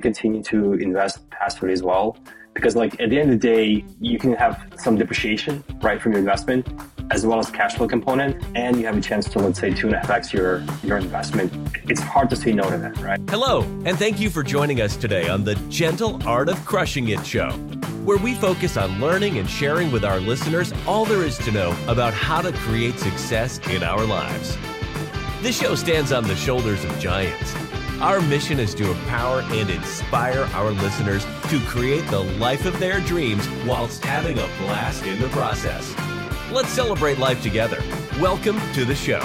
continue to invest passively as well. Because like at the end of the day you can have some depreciation right from your investment as well as cash flow component and you have a chance to let's say two and a half x your your investment. It's hard to say no to that right? Hello and thank you for joining us today on the gentle art of crushing it show where we focus on learning and sharing with our listeners all there is to know about how to create success in our lives. This show stands on the shoulders of giants our mission is to empower and inspire our listeners to create the life of their dreams whilst having a blast in the process. Let's celebrate life together. Welcome to the show.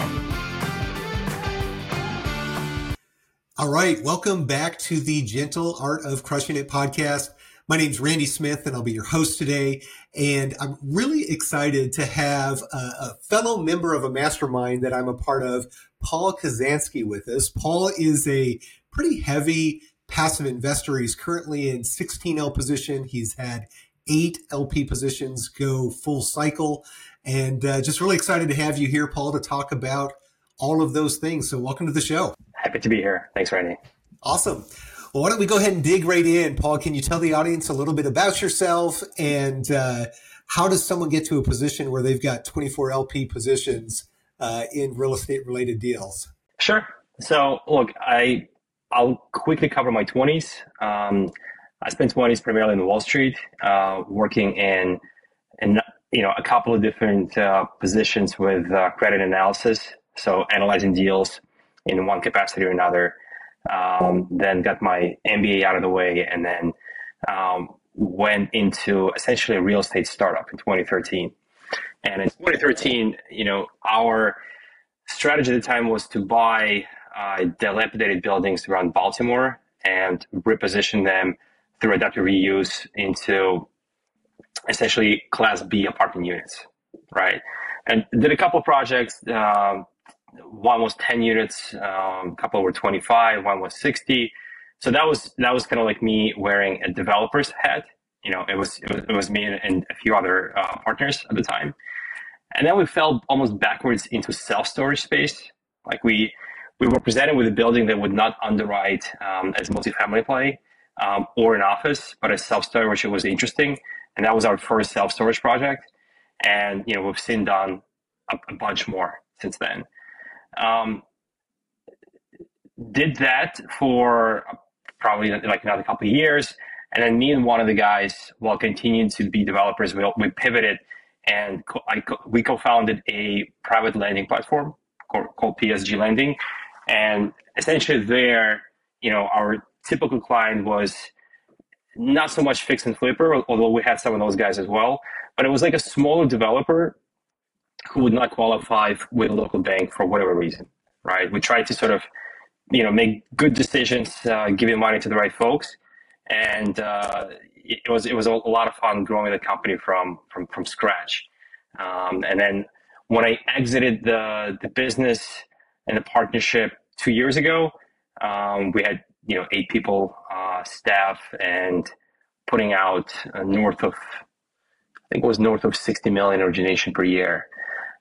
All right, welcome back to the Gentle Art of Crushing It podcast. My name is Randy Smith, and I'll be your host today. And I'm really excited to have a, a, fellow member of a mastermind that I'm a part of, Paul Khazansky, with us. Paul is a pretty heavy passive investor. He's currently in 16L position. He's had eight LP positions go full cycle. And uh, just really excited to have you here, Paul, to talk about all of those things. So, welcome to the show. Happy to be here. Thanks, Randy. Awesome. Well, why don't we go ahead and dig right in? Paul, can you tell the audience a little bit about yourself and uh, how does someone get to a position where they've got 24 LP positions uh, in real estate related deals? Sure. So, look, I I'll quickly cover my 20s. Um, I spent 20s primarily in Wall Street, uh, working in, in you know a couple of different uh, positions with uh, credit analysis, so analyzing deals in one capacity or another. Um, then got my MBA out of the way, and then um, went into essentially a real estate startup in 2013. And in 2013, you know, our strategy at the time was to buy uh, dilapidated buildings around Baltimore and reposition them through adaptive reuse into essentially Class B apartment units, right? And did a couple projects. Um, one was 10 units, um, a couple were 25, one was 60. So that was that was kind of like me wearing a developer's hat. You know, it was it was, it was me and, a few other uh, partners at the time. And then we fell almost backwards into self storage space. Like we we were presented with a building that would not underwrite um, as multifamily play um, or an office, but as self storage, which was interesting. And that was our first self storage project. And you know, we've seen done a, a bunch more since then. Um, did that for probably like another couple of years. And then me and one of the guys, while continuing to be developers, we, we pivoted and co- co- we co-founded a private lending platform called, called PSG Lending. And essentially there, you know, our typical client was not so much fix and flipper, although we had some of those guys as well, but it was like a smaller developer who would not qualify with a local bank for whatever reason, right? We tried to sort of, you know, make good decisions, uh, giving money to the right folks, and uh, it, was it was a lot of fun growing the company from from from scratch. Um, and then when I exited the the business and the partnership two years ago, um, we had you know eight people, uh, staff, and putting out uh, north of I think it was north of 60 million origination per year.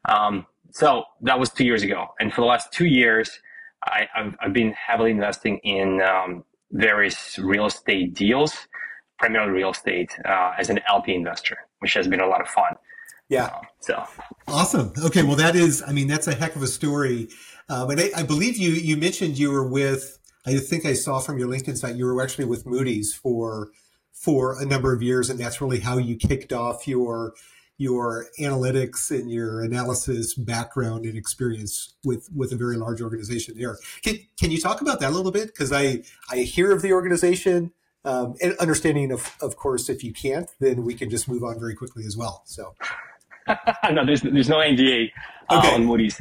Um, so that was two years ago. And for the last two years, I, have been heavily investing in um, various real estate deals, primarily real estate, uh, as an LP investor, which has been a lot of fun. Yeah. Um, so awesome. Okay. Well, that is, I mean, that's a heck of a story. Um, and I, I, believe you, you mentioned you were with, I think I saw from your LinkedIn site, you were actually with Moody's for, for a number of years. And that's really how you kicked off your, your analytics and your analysis background and experience with with a very large organization there. Can, can you talk about that a little bit? Because I I hear of the organization. Um, and understanding of of course, if you can't, then we can just move on very quickly as well. So, no, there's there's no NDA uh, okay. on Moody's.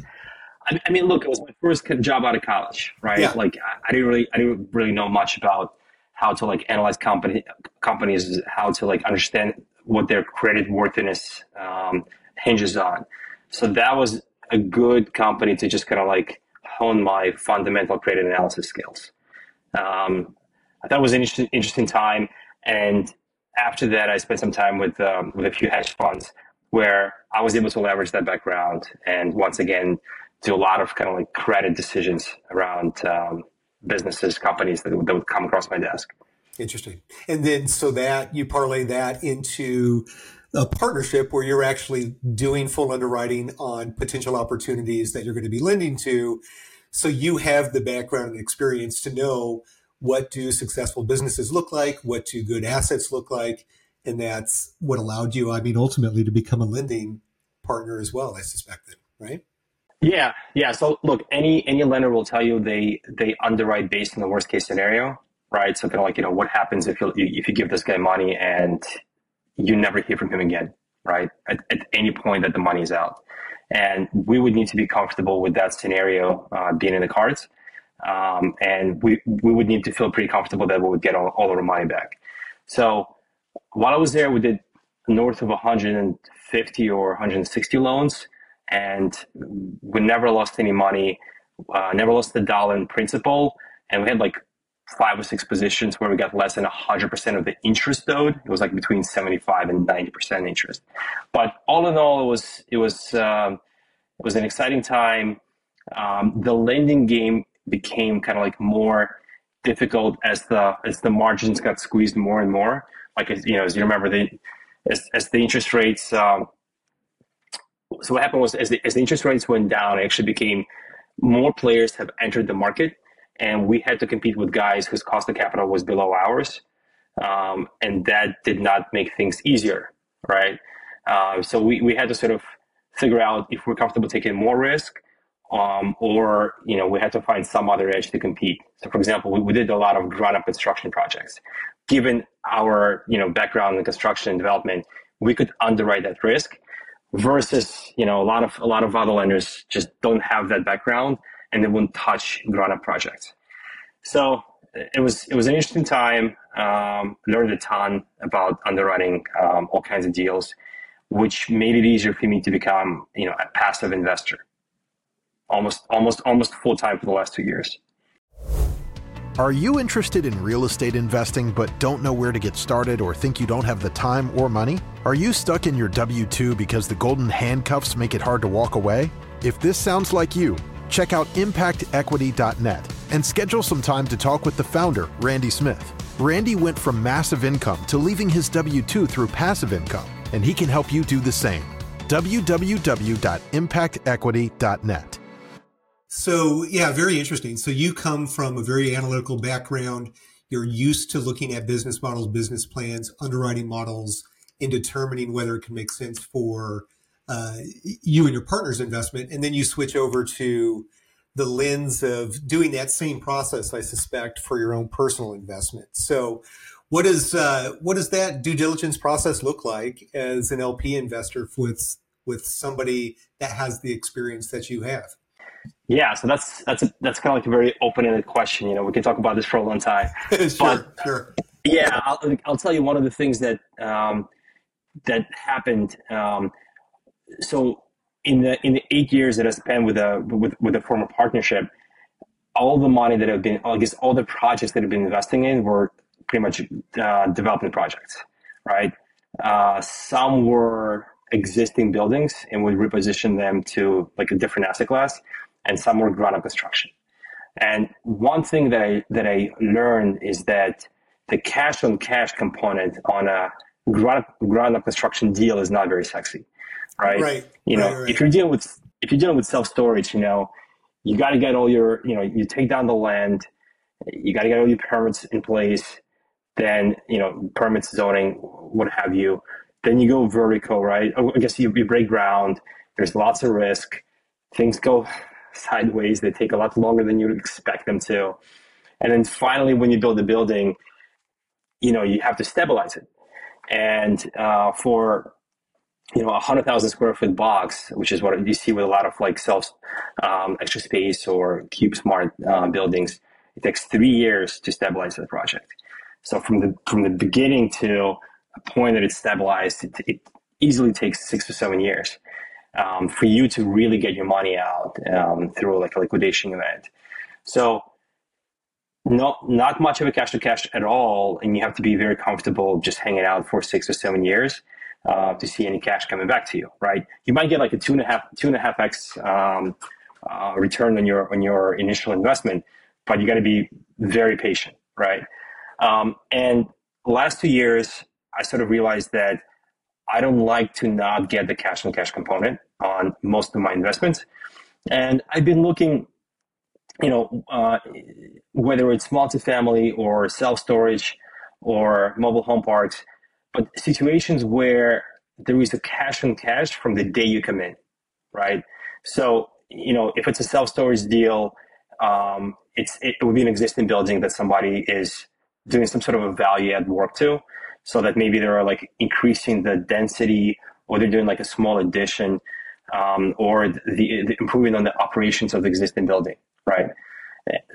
I, I, mean, look, it was my first job out of college, right? Yeah. Like, I, I didn't really I didn't really know much about how to like analyze company companies, how to like understand what their credit worthiness um, hinges on. So that was a good company to just kind of like hone my fundamental credit analysis skills. Um, I thought it was an interesting, interesting time, and after that, I spent some time with um, with a few hedge funds where I was able to leverage that background and once again do a lot of kind of like credit decisions around um, businesses, companies that, that would come across my desk. Interesting. And then so that you parlay that into a partnership where you're actually doing full underwriting on potential opportunities that you're going to be lending to. So you have the background and experience to know what do successful businesses look like, what do good assets look like, and that's what allowed you, I mean, ultimately to become a lending partner as well. I suspected, right? Yeah, yeah. So look, any any lender will tell you they they underwrite based on the worst case scenario, right? So kind of like you know what happens if you if you give this guy money and you never hear from him again, right? At, at any point that the money is out, and we would need to be comfortable with that scenario uh, being in the cards, um, and we we would need to feel pretty comfortable that we would get all, all of our money back. So while I was there, we did north of 150 or 160 loans, and we never lost any money, uh, never lost a dollar in principal, and we had like five or six positions where we got less than 100% of the interest owed. It was like between 75 and 90% interest. But all in all, it was it was um, it was an exciting time. Um, the lending game became kind of like more difficult as the as the margins got squeezed more and more. Like as, you know, as you remember, the as, as the interest rates. Um, so what happened was as the, as the interest rates went down, it actually became more players have entered the market and we had to compete with guys whose cost of capital was below ours, um, and that did not make things easier, right? Uh, so we, we had to sort of figure out if we're comfortable taking more risk, um, or you know we had to find some other edge to compete. So, for example, we, we did a lot of ground-up construction projects. Given our you know background in construction and development, we could underwrite that risk. Versus, you know, a lot of a lot of other lenders just don't have that background and they wouldn't touch ground-up projects. So it was it was an interesting time. Um, learned a ton about underwriting um, all kinds of deals, which made it easier for me to become you know a passive investor, almost almost almost full time for the last two years. Are you interested in real estate investing but don't know where to get started or think you don't have the time or money? Are you stuck in your W 2 because the golden handcuffs make it hard to walk away? If this sounds like you, check out impactequity.net and schedule some time to talk with the founder, Randy Smith. Randy went from massive income to leaving his W 2 through passive income, and he can help you do the same. www.impactequity.net. So, yeah, very interesting. So, you come from a very analytical background. You're used to looking at business models, business plans, underwriting models, and determining whether it can make sense for uh, you and your partner's investment, and then you switch over to the lens of doing that same process, I suspect, for your own personal investment. So, what is uh, what does that due diligence process look like as an LP investor with with somebody that has the experience that you have? Yeah, so that's that's a, that's kind of like a very open-ended question. You know, we can talk about this for a long time. sure, but, sure. Yeah, I'll, I'll tell you one of the things that um, that happened. Um, so in the in the eight years that I spent with a with with a former partnership, all the money that I've been, I guess, all the projects that I've been investing in were pretty much uh, development projects, right? Uh, some were existing buildings and we repositioned them to like a different asset class, and some were ground up construction. And one thing that I that I learned is that the cash on cash component on a ground up, ground up construction deal is not very sexy right? Right. You know, right, right. if you're dealing with if you're dealing with self storage, you know, you got to get all your, you know, you take down the land, you got to get all your permits in place, then you know, permits, zoning, what have you. Then you go vertical, right? I guess you, you break ground. There's lots of risk. Things go sideways. They take a lot longer than you would expect them to. And then finally, when you build the building, you know, you have to stabilize it. And uh, for you know, a hundred thousand square foot box, which is what you see with a lot of like self um, extra space or CubeSmart uh, buildings. It takes three years to stabilize the project. So from the from the beginning to a point that it's stabilized, it, it easily takes six to seven years um, for you to really get your money out um, through like a liquidation event. So not not much of a cash to cash at all, and you have to be very comfortable just hanging out for six or seven years uh, to see any cash coming back to you, right? You might get like a two and a half two and a half x um, uh, return on your on your initial investment, but you got to be very patient, right? Um, and last two years, I sort of realized that I don't like to not get the cash on cash component on most of my investments. And I've been looking, you know, uh, whether it's multifamily or self storage or mobile home parks, but situations where there is a cash on cash from the day you come in, right? So, you know, if it's a self storage deal, um, it's it would be an existing building that somebody is doing some sort of a value add work to, so that maybe they're like increasing the density or they're doing like a small addition um, or the, the improving on the operations of the existing building, right?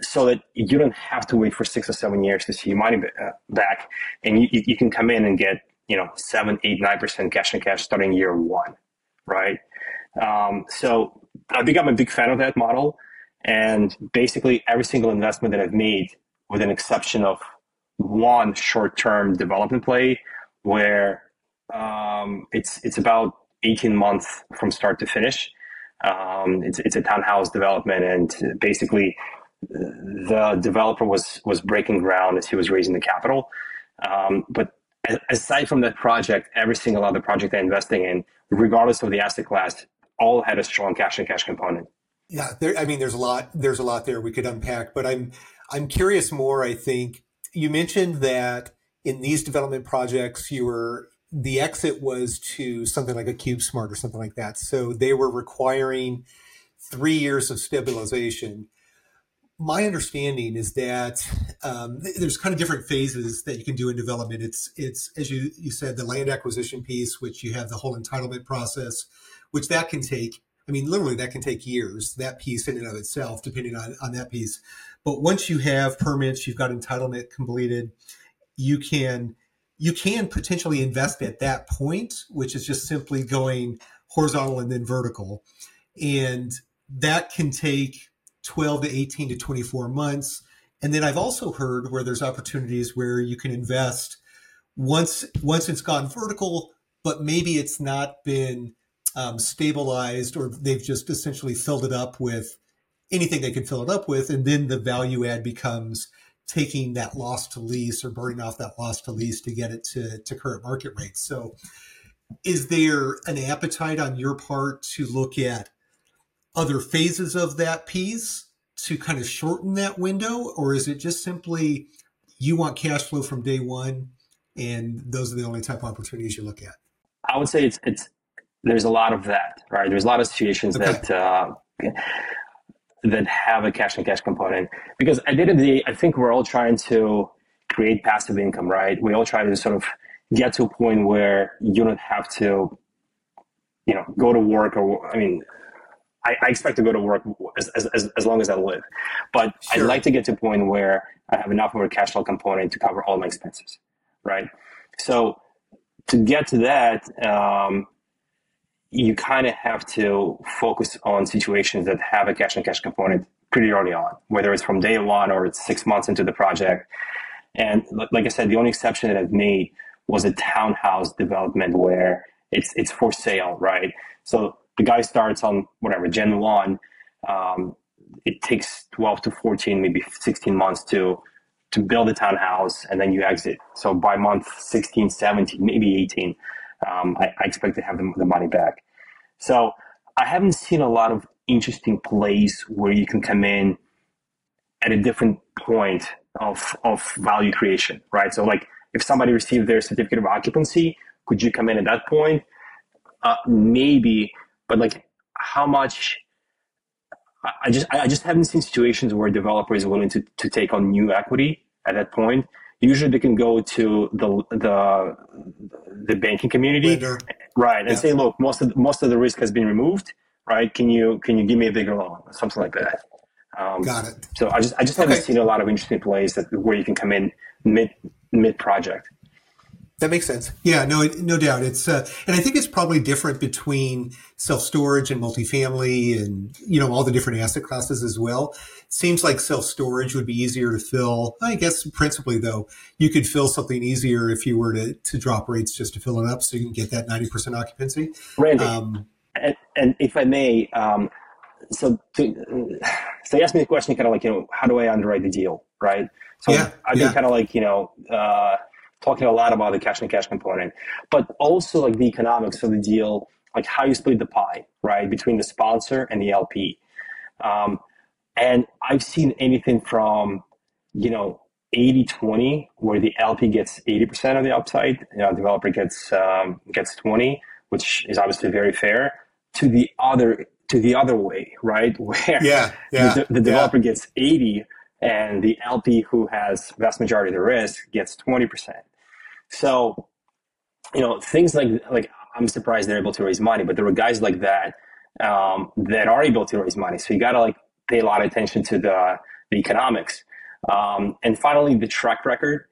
So that you don't have to wait for six or seven years to see your money uh, back, and you, you can come in and get you know seven, eight, nine percent cash and cash starting year one, right? Um, so I think I'm a big fan of that model, and basically every single investment that I've made, with an exception of one short-term development play, where um, it's it's about 18 months from start to finish. Um, it's, it's a townhouse development, and basically, the developer was was breaking ground as he was raising the capital. Um, but aside from that project, every single other project I'm investing in, regardless of the asset class, all had a strong cash and cash component. Yeah, there, I mean, there's a lot. There's a lot there we could unpack, but I'm I'm curious more. I think you mentioned that in these development projects, you were the exit was to something like a CubeSmart or something like that. So they were requiring three years of stabilization. My understanding is that um, there's kind of different phases that you can do in development. It's it's as you you said the land acquisition piece, which you have the whole entitlement process, which that can take. I mean, literally, that can take years. That piece in and of itself, depending on on that piece. But once you have permits, you've got entitlement completed, you can you can potentially invest at that point, which is just simply going horizontal and then vertical. And that can take 12 to 18 to 24 months. And then I've also heard where there's opportunities where you can invest once once it's gone vertical, but maybe it's not been um, stabilized or they've just essentially filled it up with anything they can fill it up with, and then the value add becomes taking that loss to lease or burning off that loss to lease to get it to, to current market rates. So, is there an appetite on your part to look at other phases of that piece to kind of shorten that window, or is it just simply you want cash flow from day one, and those are the only type of opportunities you look at? I would say it's it's there's a lot of that, right? There's a lot of situations okay. that. Uh, that have a cash and cash component. Because at the end of the day, I think we're all trying to create passive income, right? We all try to sort of get to a point where you don't have to, you know, go to work or, I mean, I, I expect to go to work as, as, as long as I live. But sure. I'd like to get to a point where I have enough of a cash flow component to cover all my expenses, right? So to get to that, um, you kind of have to focus on situations that have a cash and cash component pretty early on, whether it's from day one or it's six months into the project. And like I said, the only exception that I've made was a townhouse development where it's it's for sale, right? So the guy starts on whatever Gen one. Um, it takes 12 to 14, maybe 16 months to to build a townhouse, and then you exit. So by month 16, 17, maybe 18, um, I, I, expect to have the, the money back. So I haven't seen a lot of interesting plays where you can come in at a different point of, of value creation, right? So like if somebody received their certificate of occupancy, could you come in at that point? Uh, maybe, but like how much? I just I just haven't seen situations where developers are willing to, to take on new equity at that point usually they can go to the the the banking community. Right and yeah. say look most of the, most of the risk has been removed right? Can you can you give me a bigger loan? Something like that. Um, got it. so i just i just okay. haven't seen a lot of interesting plays that where you can come in mid mid project that makes sense. Yeah, no, no doubt. It's uh, and I think it's probably different between self storage and multifamily, and you know all the different asset classes as well. Seems like self storage would be easier to fill. I guess principally though, you could fill something easier if you were to to drop rates just to fill it up, so you can get that ninety percent occupancy. Randy, um, and, and, if I may, um, so to, so they asked me the question, kind of like, you know, how do I underwrite the deal, right? So yeah, I've been yeah. kind of like, you know, uh, talking a lot about the cash and cash component, but also like the economics of the deal, like how you split the pie, right, between the sponsor and the LP. Um, and I've seen anything from, you know, 80 20, where the LP gets 80% of the upside, you know, developer gets, um, gets 20, which is obviously very fair, to the other to the other way, right? Where yeah, yeah, the, the developer yeah. gets 80 and the LP who has vast majority of the risk gets 20%. So, you know, things like like I'm surprised they're able to raise money, but there are guys like that um, that are able to raise money. So you got to like pay a lot of attention to the the economics. Um, and finally, the track record.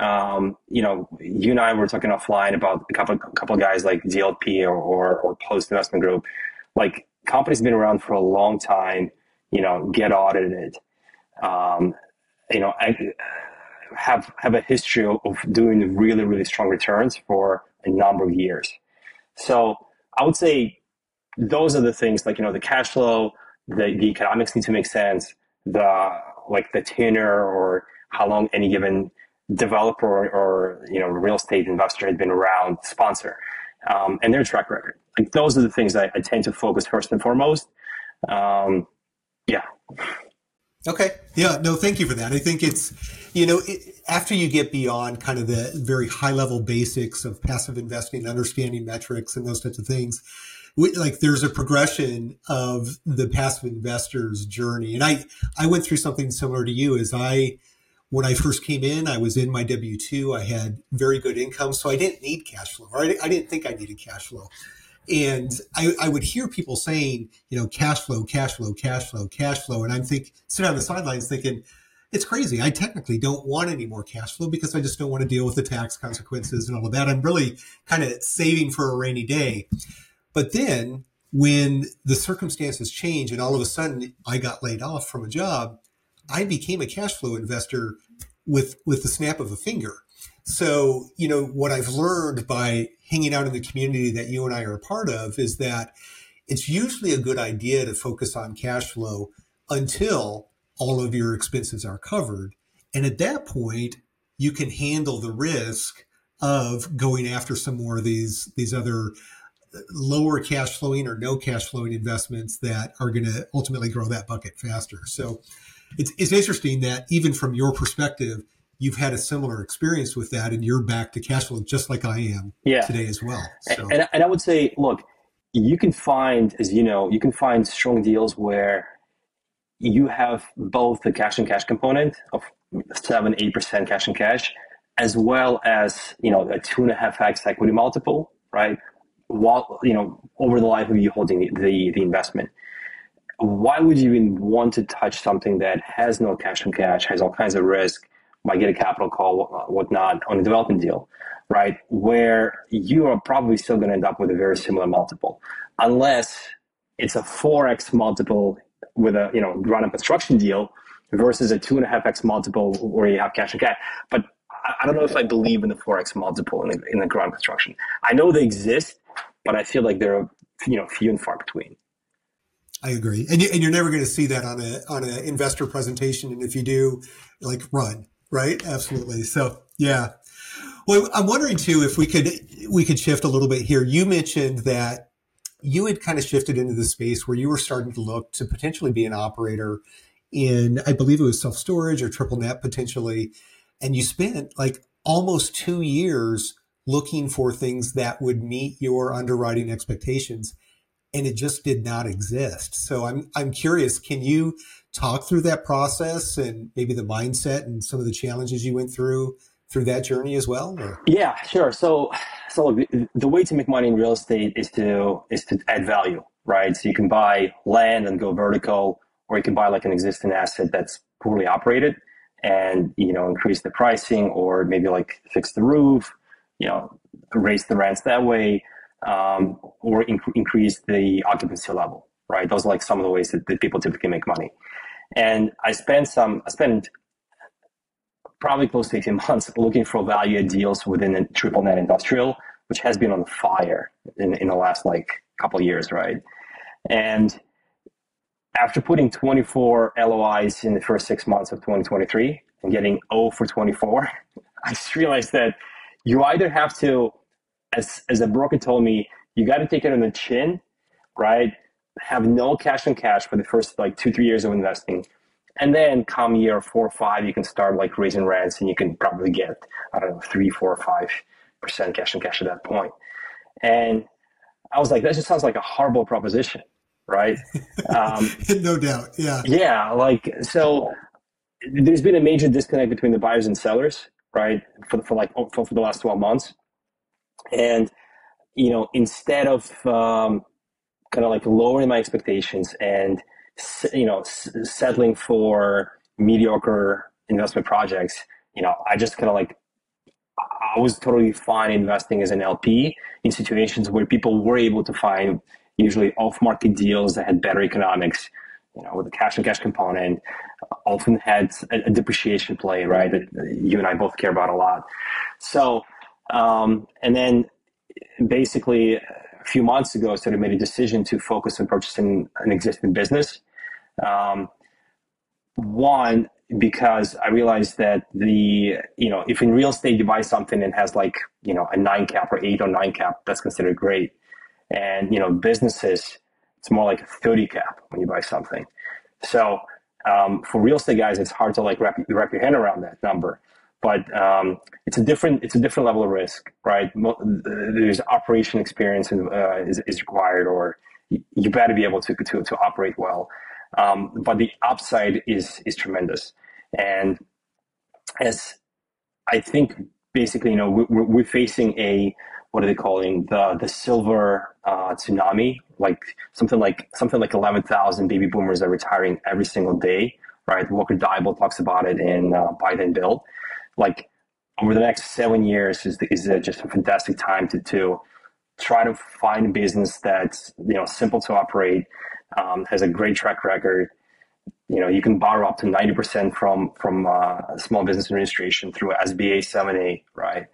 Um, you know, you and I were talking offline about a couple a couple guys like DLP or, or, or Post Investment Group. Like companies been around for a long time. You know, get audited. Um, you know, have have a history of doing really really strong returns for a number of years. So I would say those are the things like you know the cash flow, the the economics need to make sense. The like the tenure or how long any given developer or, or you know real estate investor had been around sponsor um, and their track record. Like those are the things I, I tend to focus first and foremost. Um, yeah. Okay. Yeah. No, thank you for that. I think it's, you know, it, after you get beyond kind of the very high level basics of passive investing, understanding metrics and those types of things, we, like there's a progression of the passive investor's journey. And I, I went through something similar to you as I, when I first came in, I was in my W 2. I had very good income. So I didn't need cash flow, I didn't think I needed cash flow. And I, I, would hear people saying, you know, cash flow, cash flow, cash flow, cash flow. And I'm think sitting on the sidelines thinking, it's crazy. I technically don't want any more cash flow because I just don't want to deal with the tax consequences and all of that. I'm really kind of saving for a rainy day. But then when the circumstances change and all of a sudden I got laid off from a job, I became a cash flow investor with with the snap of a finger. So, you know, what I've learned by hanging out in the community that you and I are a part of is that it's usually a good idea to focus on cash flow until all of your expenses are covered. And at that point, you can handle the risk of going after some more of these these other uh, lower cash flowing or no cash flowing investments that are going to ultimately grow that bucket faster. So it's it's interesting that even from your perspective, you've had a similar experience with that and you're back to cash flow just like I am yeah. today as well. So. And, and I would say, look, you can find, as you know, you can find strong deals where you have both the cash and cash component of seven, eight percent cash and cash, as well as you know a two and a half x equity multiple, right? While you know over the life of you holding the, the, the investment why would you even want to touch something that has no cash and cash, has all kinds of risk, might get a capital call, uh, whatnot, on a development deal, right? Where you are probably still going to end up with a very similar multiple, unless it's a 4x multiple with a you know run a construction deal versus a two and a half x multiple where you have cash and cash. But I don't know if I believe in the 4x multiple in the, in the ground construction. I know they exist, but I feel like they're you know few and far between. I agree, and you, and you're never going to see that on a on an investor presentation. And if you do, like run right, absolutely. So yeah. Well, I'm wondering too if we could we could shift a little bit here. You mentioned that you had kind of shifted into the space where you were starting to look to potentially be an operator in, I believe it was self storage or triple net potentially, and you spent like almost two years looking for things that would meet your underwriting expectations and it just did not exist. So I'm I'm curious, can you talk through that process and maybe the mindset and some of the challenges you went through through that journey as well? Or? Yeah, sure. So so the way to make money in real estate is to is to add value, right? So you can buy land and go vertical, or you can buy like an existing asset that's poorly operated and you know increase the pricing or maybe like fix the roof, you know, raise the rents that way um, or inc- increase the occupancy level, right? Those are like some of the ways that, that people typically make money. And I spent some, I spent probably close to 18 months looking for value deals within the triple net industrial, which has been on fire in, in the last like couple years, right? And after putting 24 LOIs in the first six months of 2023 and getting 0 for 24, I just realized that you either have to, as, as a broker told me, you got to take it on the chin, right? Have no cash on cash for the first like two, three years of investing. And then come year four or five, you can start like raising rents and you can probably get, I don't know, three, four or five percent cash on cash at that point. And I was like, that just sounds like a horrible proposition, right? Um, no doubt. Yeah. Yeah. Like, so there's been a major disconnect between the buyers and sellers, right? For, for like, for, for the last 12 months. And, you know, instead of um, kind of like lowering my expectations and, you know, settling for mediocre investment projects, you know, I just kind of like I was totally fine investing as an LP in situations where people were able to find usually off-market deals that had better economics, you know, with a cash and cash component, often had a, a depreciation play, right? That you and I both care about a lot. So, um, and then basically a few months ago, I sort of made a decision to focus on purchasing an existing business. Um, one, because I realized that the, you know, if in real estate you buy something and has like, you know, a nine cap or eight or nine cap, that's considered great. And, you know, businesses, it's more like a 30 cap when you buy something. So um, for real estate guys, it's hard to like wrap, wrap your head around that number. But um, it's a different it's a different level of risk, right? There's operation experience uh, is, is required, or you better be able to to, to operate well. Um, but the upside is is tremendous. And as I think basically, you know, we're, we're facing a what are they calling the the silver uh, tsunami? Like something like something like eleven thousand baby boomers are retiring every single day, right? Walker Deibel talks about it in uh, Then Build. Like over the next seven years is is just a fantastic time to to try to find a business that's you know simple to operate, um, has a great track record, you know, you can borrow up to 90% from, from uh, small business administration through SBA 7A, right?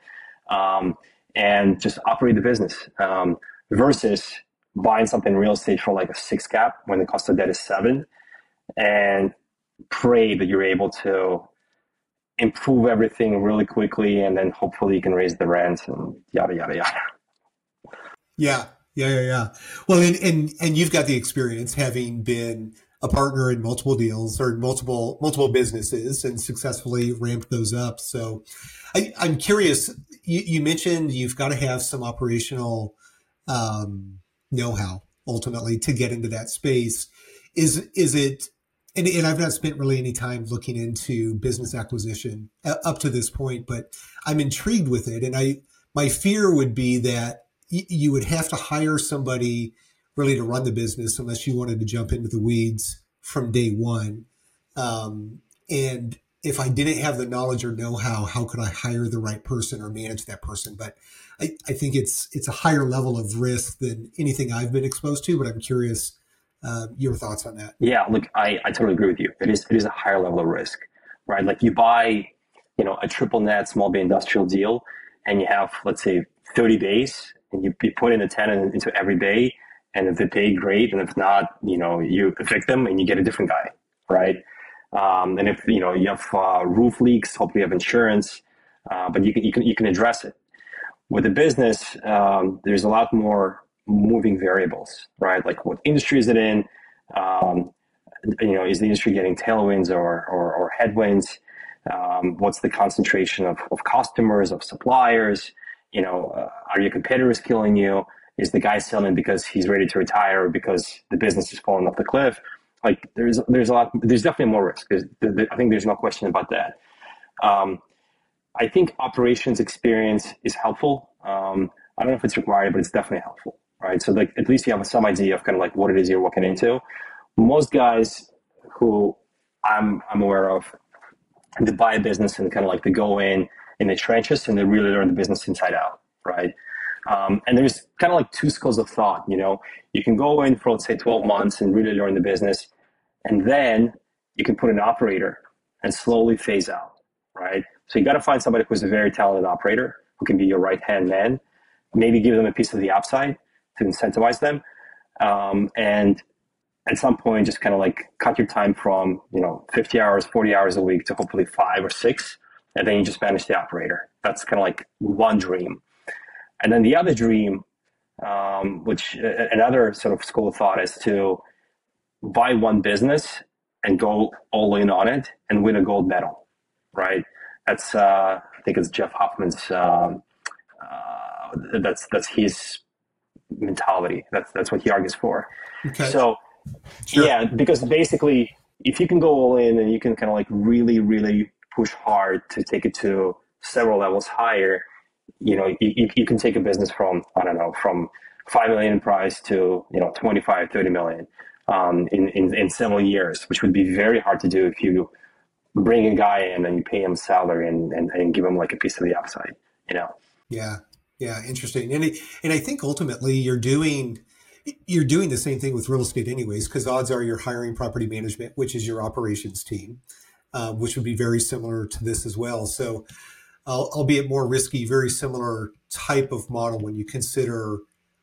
Um, and just operate the business um, versus buying something in real estate for like a six cap when the cost of debt is seven and pray that you're able to improve everything really quickly and then hopefully you can raise the rent and yada yada yada yeah yeah yeah yeah well and and, and you've got the experience having been a partner in multiple deals or multiple multiple businesses and successfully ramped those up. So I, am curious. You, you, mentioned you've got to have some operational um, know-how ultimately to get into that space. Is is it? And, and I've not spent really any time looking into business acquisition up to this point, but I'm intrigued with it. And I my fear would be that y- you would have to hire somebody really to run the business unless you wanted to jump into the weeds from day one. Um, and if I didn't have the knowledge or know how, how could I hire the right person or manage that person? But I, I think it's it's a higher level of risk than anything I've been exposed to. But I'm curious uh, your thoughts on that. Yeah, look, I, I totally agree with you. It is it is a higher level of risk, right? Like you buy, you know, a triple net small bay industrial deal, and you have let's say 30 bays, and you, you put in a tenant into every bay, and if they pay, great. And if not, you know, you evict them and you get a different guy, right? Um, and if you know you have uh, roof leaks, hopefully you have insurance, uh, but you can you can you can address it. With the business, um, there's a lot more moving variables, right? Like what industry is it in? Um, you know, is the industry getting tailwinds or or, or headwinds? Um, what's the concentration of, of customers, of suppliers? You know, uh, are your competitors killing you? is the guy selling because he's ready to retire or because the business is falling off the cliff? Like there's there's a lot there's definitely more risk. I think there's no question about that. Um, I think operations experience is helpful. Um, I don't know if it's required, but it's definitely helpful, right? So like at least you have some idea of kind of like what it is you're walking into. Most guys who I'm I'm aware of, they buy a business and kind of like they go in in the trenches and they really learn the business inside out, right? Um, and there's kind of like two schools of thought. You know, you can go in for let's say 12 months and really learn the business, and then you can put an operator and slowly phase out, right? So you got to find somebody who's a very talented operator who can be your right hand man. Maybe give them a piece of the upside to incentivize them, um, and at some point just kind of like cut your time from you know 50 hours 40 hours a week to hopefully five or six and then you just manage the operator. That's kind of like one dream. And then the other dream um, which uh, another sort of school of thought is to buy one business and go all in on it and win a gold medal right? That's uh, i think it's jeff hoffman's um, uh, that's that's his mentality that's that's what he argues for okay. so Sure. Yeah, because basically, if you can go all in and you can kind of like really, really push hard to take it to several levels higher, you know, you, you can take a business from, I don't know, from 5 million in price to, you know, 25, 30 million um, in, in, in several years, which would be very hard to do if you bring a guy in and you pay him salary and, and, and give him like a piece of the upside, you know? Yeah. Yeah. Interesting. And, it, and I think ultimately you're doing, you're doing the same thing with real estate anyways because odds are you're hiring property management which is your operations team um, which would be very similar to this as well so uh, albeit more risky very similar type of model when you consider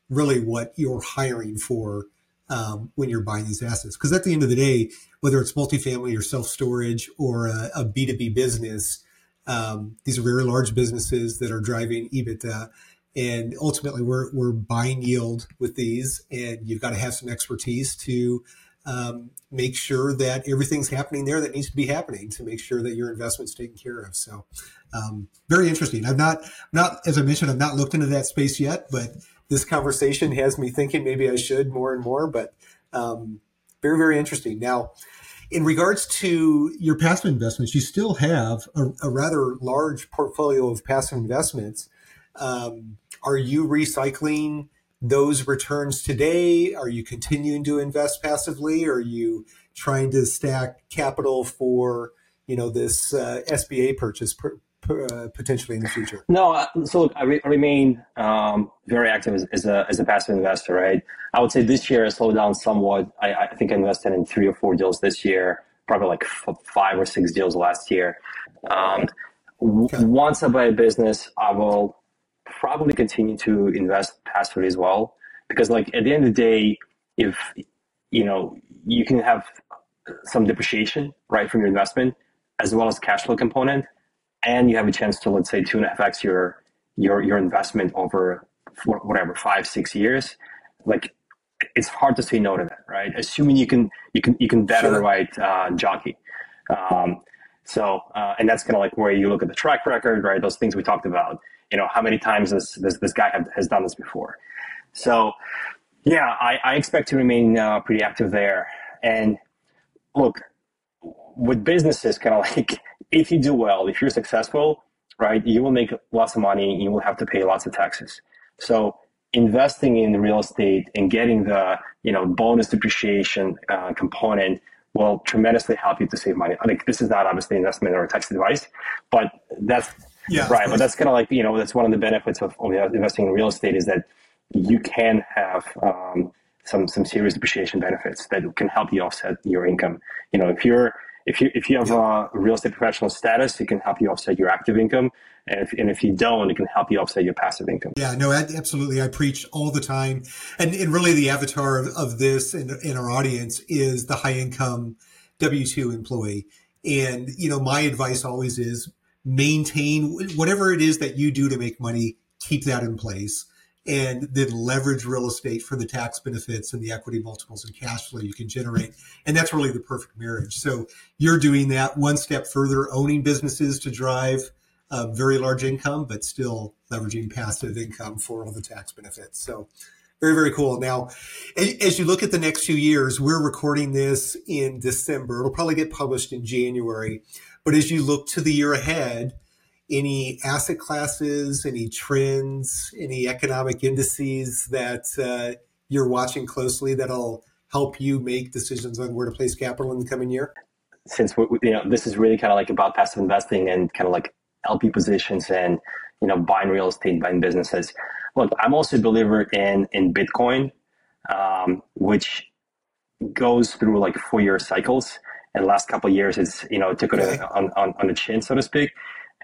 really what you're hiring for um, when you're buying these assets because at the end of the day whether it's multifamily or self-storage or a a b2b business um, these are very large businesses that are driving ebitda. And ultimately we're, we're buying yield with these and you've got to have some expertise to um, make sure that everything's happening there that needs to be happening to make sure that your investment's taken care of. So um, very interesting. I've not not as i mentioned i've not looked into that space yet but this conversation has me thinking maybe i should more and more but um, very very interesting. Now in regards to your passive investments you still have a, a rather large portfolio of passive investments um, are you recycling those returns today? Are you continuing to invest passively? Are you trying to stack capital for you know this uh, SBA purchase per, potentially in the future? No, uh, so look, I, re- remain um, very active as, as, a, as a passive investor. Right, I would say this year I slowed down somewhat. I, I think I invested in three or four deals this year, probably like f- five or six deals last year. Um, okay. Once I buy a business, I will probably continue to invest passively as well because like at the end of the day if you know you can have some depreciation right from your investment as well as cash flow component and you have a chance to let's say two and a half x your your your investment over whatever five six years like it's hard to say no to that right assuming you can you can you can bet sure. on the right uh, jockey um, so uh, and that's kind of like where you look at the track record right those things we talked about you know, how many times this, this, this guy have, has done this before. So, yeah, I, I expect to remain uh, pretty active there. And look, with businesses, kind of like if you do well, if you're successful, right, you will make lots of money. You will have to pay lots of taxes. So investing in real estate and getting the you know bonus depreciation uh, component will tremendously help you to save money. I think this is not obviously investment or tax advice, but that's yeah, right. But that's kind of like you know that's one of the benefits of, of investing in real estate is that you can have um, some some serious depreciation benefits that can help you offset your income. You know, if you're if you if you have a real estate professional status, it can help you offset your active income, and if and if you don't, it can help you offset your passive income. Yeah, no, absolutely. I preach all the time, and and really the avatar of, of this in, in our audience is the high income W two employee. And you know, my advice always is maintain whatever it is that you do to make money, keep that in place and then leverage real estate for the tax benefits and the equity multiples and cash flow you can generate. And that's really the perfect marriage. So you're doing that one step further, owning businesses to drive a very large income, but still leveraging passive income for all the tax benefits. So very, very cool. Now, as you look at the next few years, we're recording this in December. It'll probably get published in January. But as you look to the year ahead, any asset classes, any trends, any economic indices that uh, you're watching closely that'll help you make decisions on where to place capital in the coming year? Since we, you know this is really kind of like about passive investing and kind of like LP positions and you know buying real estate, buying businesses. Look, I'm also a believer in in Bitcoin, um, which goes through like four year cycles and last couple of years it's you know it took it okay. on, on, on the chin so to speak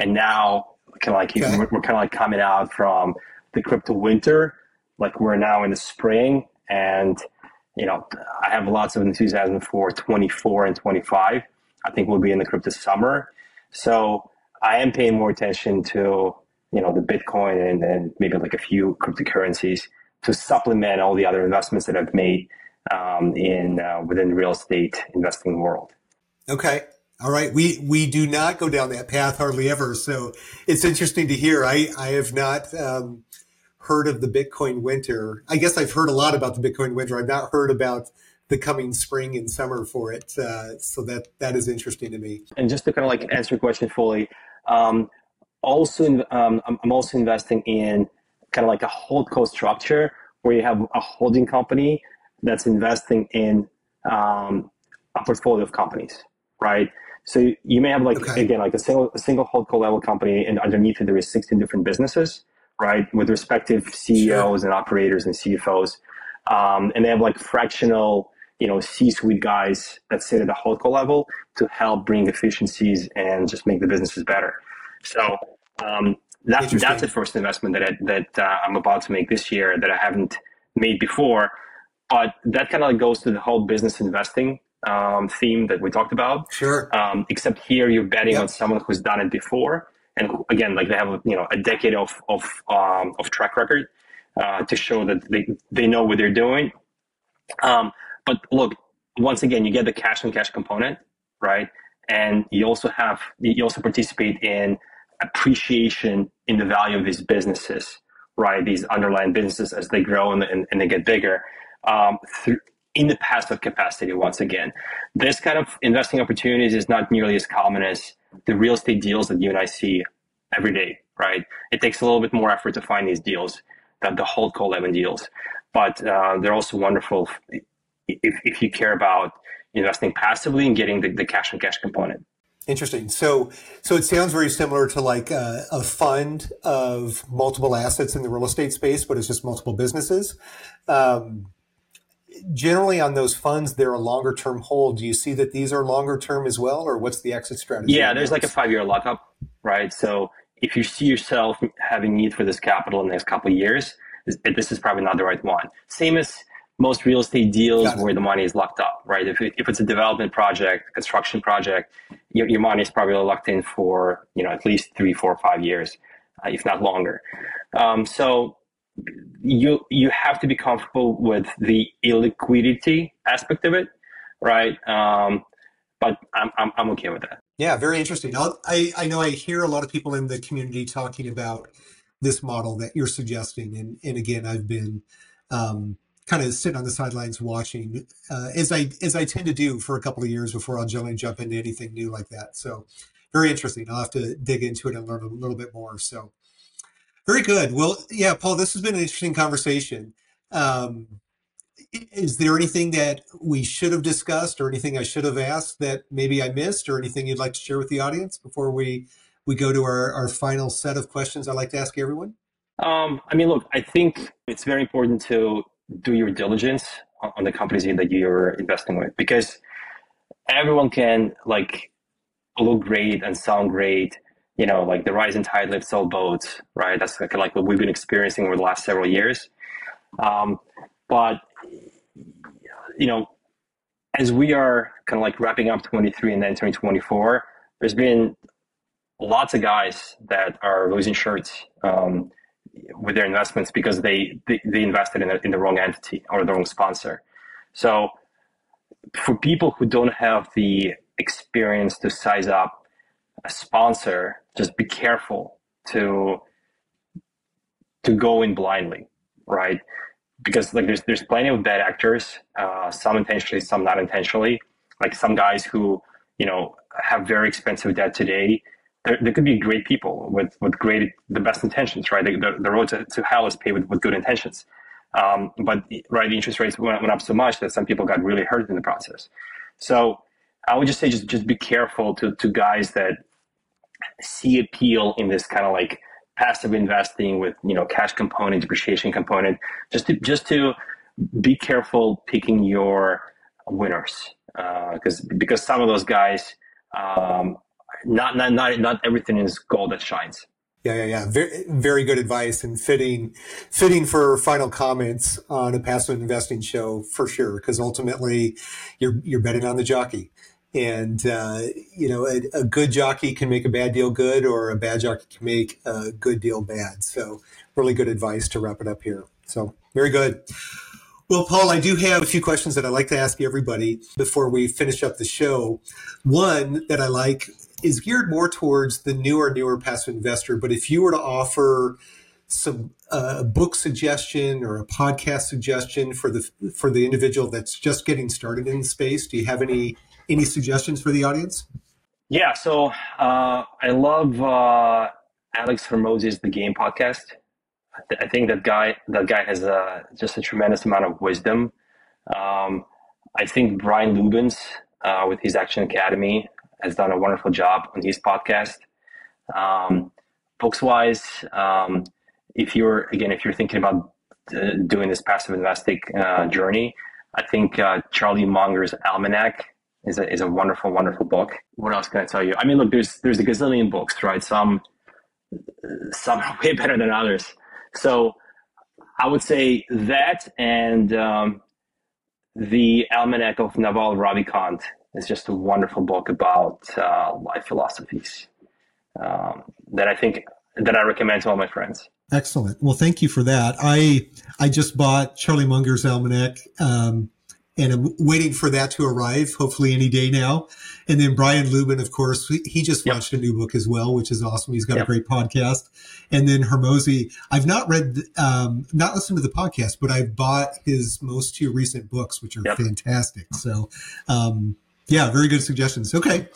and now kind of like okay. we're, we're kind of like coming out from the crypto winter like we're now in the spring and you know, I have lots of enthusiasm for 24 and 25. I think we'll be in the crypto summer. So I am paying more attention to, you know, the Bitcoin and, and maybe like a few cryptocurrencies to supplement all the other investments that I've made um, in uh, within the real estate investing world. Okay. All right. We, we do not go down that path hardly ever. So it's interesting to hear. I, I have not, um, heard of the Bitcoin winter. I guess I've heard a lot about the Bitcoin winter. I've not heard about the coming spring and summer for it. Uh, so that that is interesting to me. And just to kind of like answer your question fully, um, also um, I'm also investing in kind of like a holdco structure where you have a holding company that's investing in um, a portfolio of companies, right? So you may have like okay. again like a single a single holdco level company, and underneath it there is 16 different businesses right, with respective CEOs sure. and operators and CFOs. Um, and they have like fractional, you know, C-suite guys that sit at the holdco level to help bring efficiencies and just make the businesses better. So um, that's that's the first investment that I, that uh, I'm about to make this year that I haven't made before. But that kind of like goes to the whole business investing um, theme that we talked about. Sure. Um, except here you're betting yep. on someone who's done it before and again, like they have you know a decade of of um, of track record uh, to show that they they know what they're doing. Um, but look, once again, you get the cash and cash component, right? And you also have you also participate in appreciation in the value of these businesses, right? These underlying businesses as they grow and, and, and they get bigger. Um, through, in the passive capacity once again. This kind of investing opportunities is not nearly as common as the real estate deals that you and I see every day, right? It takes a little bit more effort to find these deals than the holdco level deals, but uh, they're also wonderful if, if you care about investing passively and getting the, the cash and cash component. Interesting. So, so it sounds very similar to like a, a, fund of multiple assets in the real estate space, but it's just multiple businesses. Um, generally on those funds, they're a longer term hold. Do you see that these are longer term as well, or what's the exit strategy? Yeah, there's like a five year lockup, right? So if you see yourself having need for this capital in the next couple of years, this is probably not the right one. Same as most real estate deals where the money is locked up, right? If, it, if it's a development project, construction project, your, your money is probably locked in for you know at least three, four, five years, uh, if not longer. Um, so you you have to be comfortable with the illiquidity aspect of it, right? Um, but I'm, I'm I'm okay with that. Yeah, very interesting. I'll, i I know I hear a lot of people in the community talking about this model that you're suggesting, and and again, I've been um, kind of sitting on the sidelines watching, uh, as I as I tend to do for a couple of years before I'll generally jump into anything new like that. So, very interesting. I'll have to dig into it and learn a little bit more. So, very good. Well, yeah, Paul, this has been an interesting conversation. Um, is there anything that we should have discussed or anything I should have asked that maybe I missed or anything you'd like to share with the audience before we, we go to our, our final set of questions I'd like to ask everyone? Um, I mean, look, I think it's very important to do your diligence on the companies that you're investing with because everyone can like look great and sound great you know, like the rising tide lifts all boats, right? That's like, like what we've been experiencing over the last several years. Um, but, you know, as we are kind of like wrapping up 23 and entering 24, there's been lots of guys that are losing shirts um, with their investments because they, they, they invested in, a, in the wrong entity or the wrong sponsor. So for people who don't have the experience to size up a sponsor, just be careful to to go in blindly, right? Because like there's there's plenty of bad actors, uh, some intentionally, some not intentionally. Like some guys who you know have very expensive debt today. There, could be great people with with great the best intentions, right? The, the, the road to, to hell is paved with, with good intentions. Um, but right, the interest rates went, went up so much that some people got really hurt in the process. So I would just say just just be careful to to guys that see appeal in this kind of like passive investing with you know cash component, depreciation component, just to just to be careful picking your winners because uh, because some of those guys um, not, not not not everything is gold that shines. Yeah, yeah, yeah. Very, very good advice and fitting, fitting for final comments on a passive investing show for sure. Because ultimately, you're you're betting on the jockey, and uh, you know a, a, good jockey can make a bad deal good, or a bad jockey can make a good deal bad. So, really good advice to wrap it up here. So, very good. Well, Paul, I do have a few questions that I'd like to ask everybody before we finish up the show. One that I like is geared more towards the newer, newer passive investor. But if you were to offer some uh, book suggestion or a podcast suggestion for the for the individual that's just getting started in the space, do you have any any suggestions for the audience? Yeah, so uh, I love uh, Alex Hormozi's The Game podcast. I, th- I, think that guy that guy has a, just a tremendous amount of wisdom. Um, I think Brian Luebbens uh, with his Action Academy has done a wonderful job on his podcast. Um, books wise, um, if you're again, if you're thinking about uh, doing this passive investing uh, journey, I think uh, Charlie Munger's Almanac is a, is a wonderful, wonderful book. What else can I tell you? I mean, look, there's there's a gazillion books, right? Some some are way better than others. So I would say that and um, the Almanac of Naval Ravikant is just a wonderful book about uh, life philosophies um, that I think that I recommend to all my friends. Excellent. Well, thank you for that. I I just bought Charlie Munger's almanac, um, and I'm waiting for that to arrive. Hopefully, any day now. And then Brian Luebben, of course, he just yep. launched a new book as well, which is awesome. He's got yep. a great podcast. And then Hormozi, I've not read, um, not listened to the podcast, but I've bought his most two recent books, which are yep. fantastic. So, um, yeah, very good suggestions. Okay.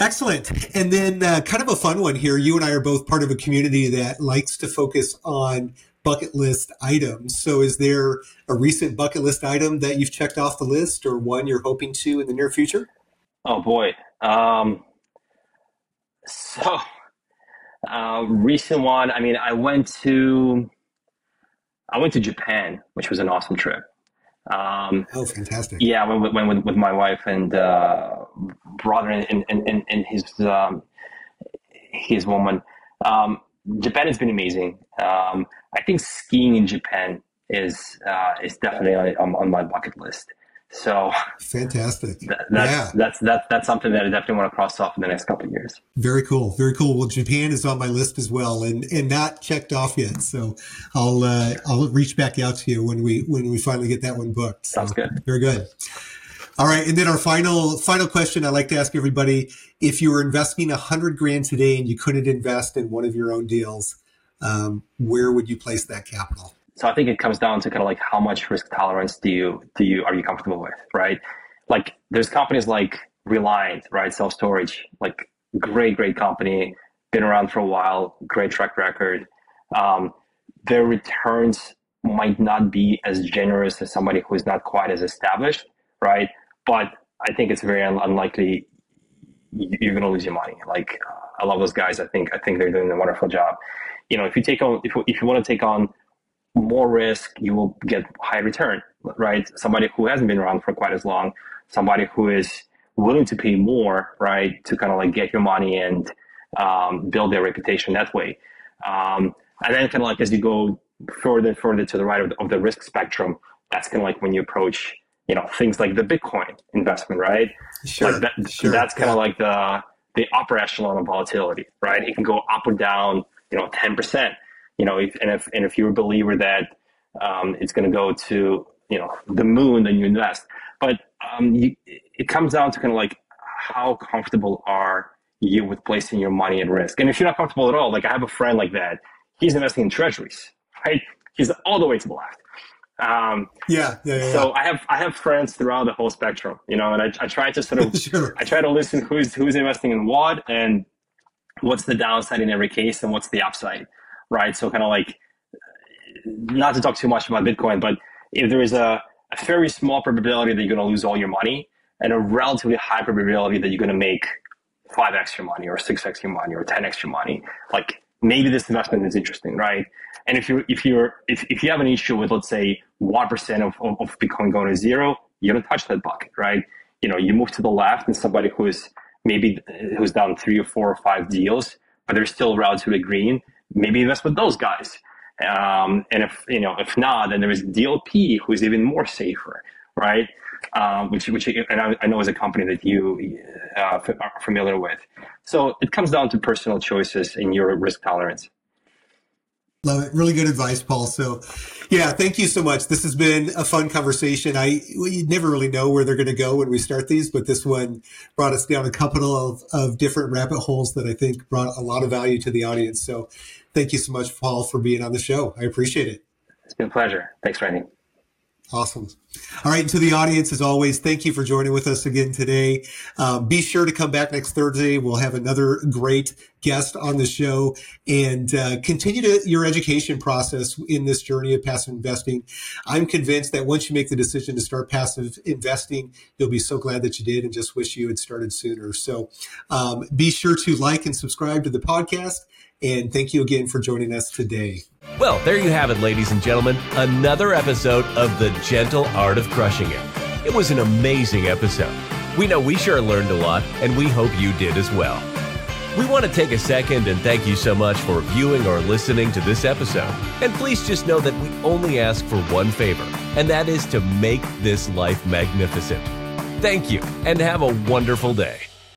Excellent. And then, uh, kind of a fun one here. You and I are both part of a community that likes to focus on bucket list items. So, is there a recent bucket list item that you've checked off the list or one you're hoping to in the near future? Oh, boy. Um, so, uh, recent one, I mean, I went to. I went to Japan, which was an awesome trip. Um, oh, fantastic! Yeah, I went, went with, with my wife and uh, brother and, and, and, and his um, his woman. Um, Japan has been amazing. Um, I think skiing in Japan is uh, is definitely on, on my bucket list. So fantastic. That, that's, yeah. that's, that's, that's something that I definitely want to cross off in the next couple of years. Very cool. Very cool. Well, Japan is on my list as well and, and not checked off yet. So I'll, uh, I'll reach back out to you when we, when we finally get that one booked. So, Sounds good. Very good. All right. And then our final, final question I like to ask everybody, if you were investing a hundred grand today and you couldn't invest in one of your own deals, um, where would you place that capital? So I think it comes down to kind of like how much risk tolerance do you do you are you comfortable with, right? Like there's companies like Reliant, right? Self storage, like great, great company, been around for a while, great track record. Um, their returns might not be as generous as somebody who is not quite as established, right? But I think it's very un- unlikely you're going to lose your money. Like I love those guys. I think I think they're doing a wonderful job. You know, if you take on if if you want to take on more risk, you will get high return, right? Somebody who hasn't been around for quite as long, somebody who is willing to pay more, right, to kind of like get your money and um, build their reputation that way. Um, and then kind of like as you go further and further to the right of the, of the risk spectrum, that's kind of like when you approach, you know, things like the Bitcoin investment, right? Sure. Like that, sure. That's kind of yeah. like the the upper echelon of volatility, right? It can go up or down, you know, ten percent you know, if, and if and if you're a believer that um, it's going to go to you know the moon, then you invest. But um, you, it comes down to kind of like how comfortable are you with placing your money at risk. And if you're not comfortable at all, like I have a friend like that, he's investing in treasuries, right? He's all the way to the left. Um, yeah, yeah, yeah, So I have I have friends throughout the whole spectrum, you know, and I, I try to sort of sure. I try to listen who's who's investing in what and what's the downside in every case and what's the upside right? So kind of like, not to talk too much about Bitcoin, but if there is a, a very small probability that you're going to lose all your money and a relatively high probability that you're going to make five extra money or six extra money or ten extra money, like maybe this investment is interesting, right? And if you're, if you're, if, if you have an issue with, let's say, 1% of, of, of Bitcoin going to zero, you don't touch that bucket, right? You know, you move to the left and somebody who's maybe, who's done three or four or five deals but they're still relatively green, maybe invest with those guys. Um, and if you know if not, then there is DLP, who's even more safer, right? Um, which which and I, I, know is a company that you uh, are familiar with. So it comes down to personal choices and your risk tolerance. Love it. Really good advice, Paul. So, yeah, thank you so much. This has been a fun conversation. I we never really know where they're going to go when we start these, but this one brought us down a couple of, of different rabbit holes that I think brought a lot of value to the audience. So, thank you so much, Paul, for being on the show. I appreciate it. It's been a pleasure. Thanks, Randy. Awesome. All right. To the audience, as always, thank you for joining with us again today. Um, be sure to come back next Thursday. We'll have another great guest on the show and uh, continue to your education process in this journey of passive investing. I'm convinced that once you make the decision to start passive investing, you'll be so glad that you did and just wish you had started sooner. So um, be sure to like and subscribe to the podcast. And thank you again for joining us today. Well, there you have it, ladies and gentlemen. Another episode of The Gentle Art of Crushing It. It was an amazing episode. We know we sure learned a lot, and we hope you did as well. We want to take a second and thank you so much for viewing or listening to this episode. And please just know that we only ask for one favor, and that is to make this life magnificent. Thank you, and have a wonderful day.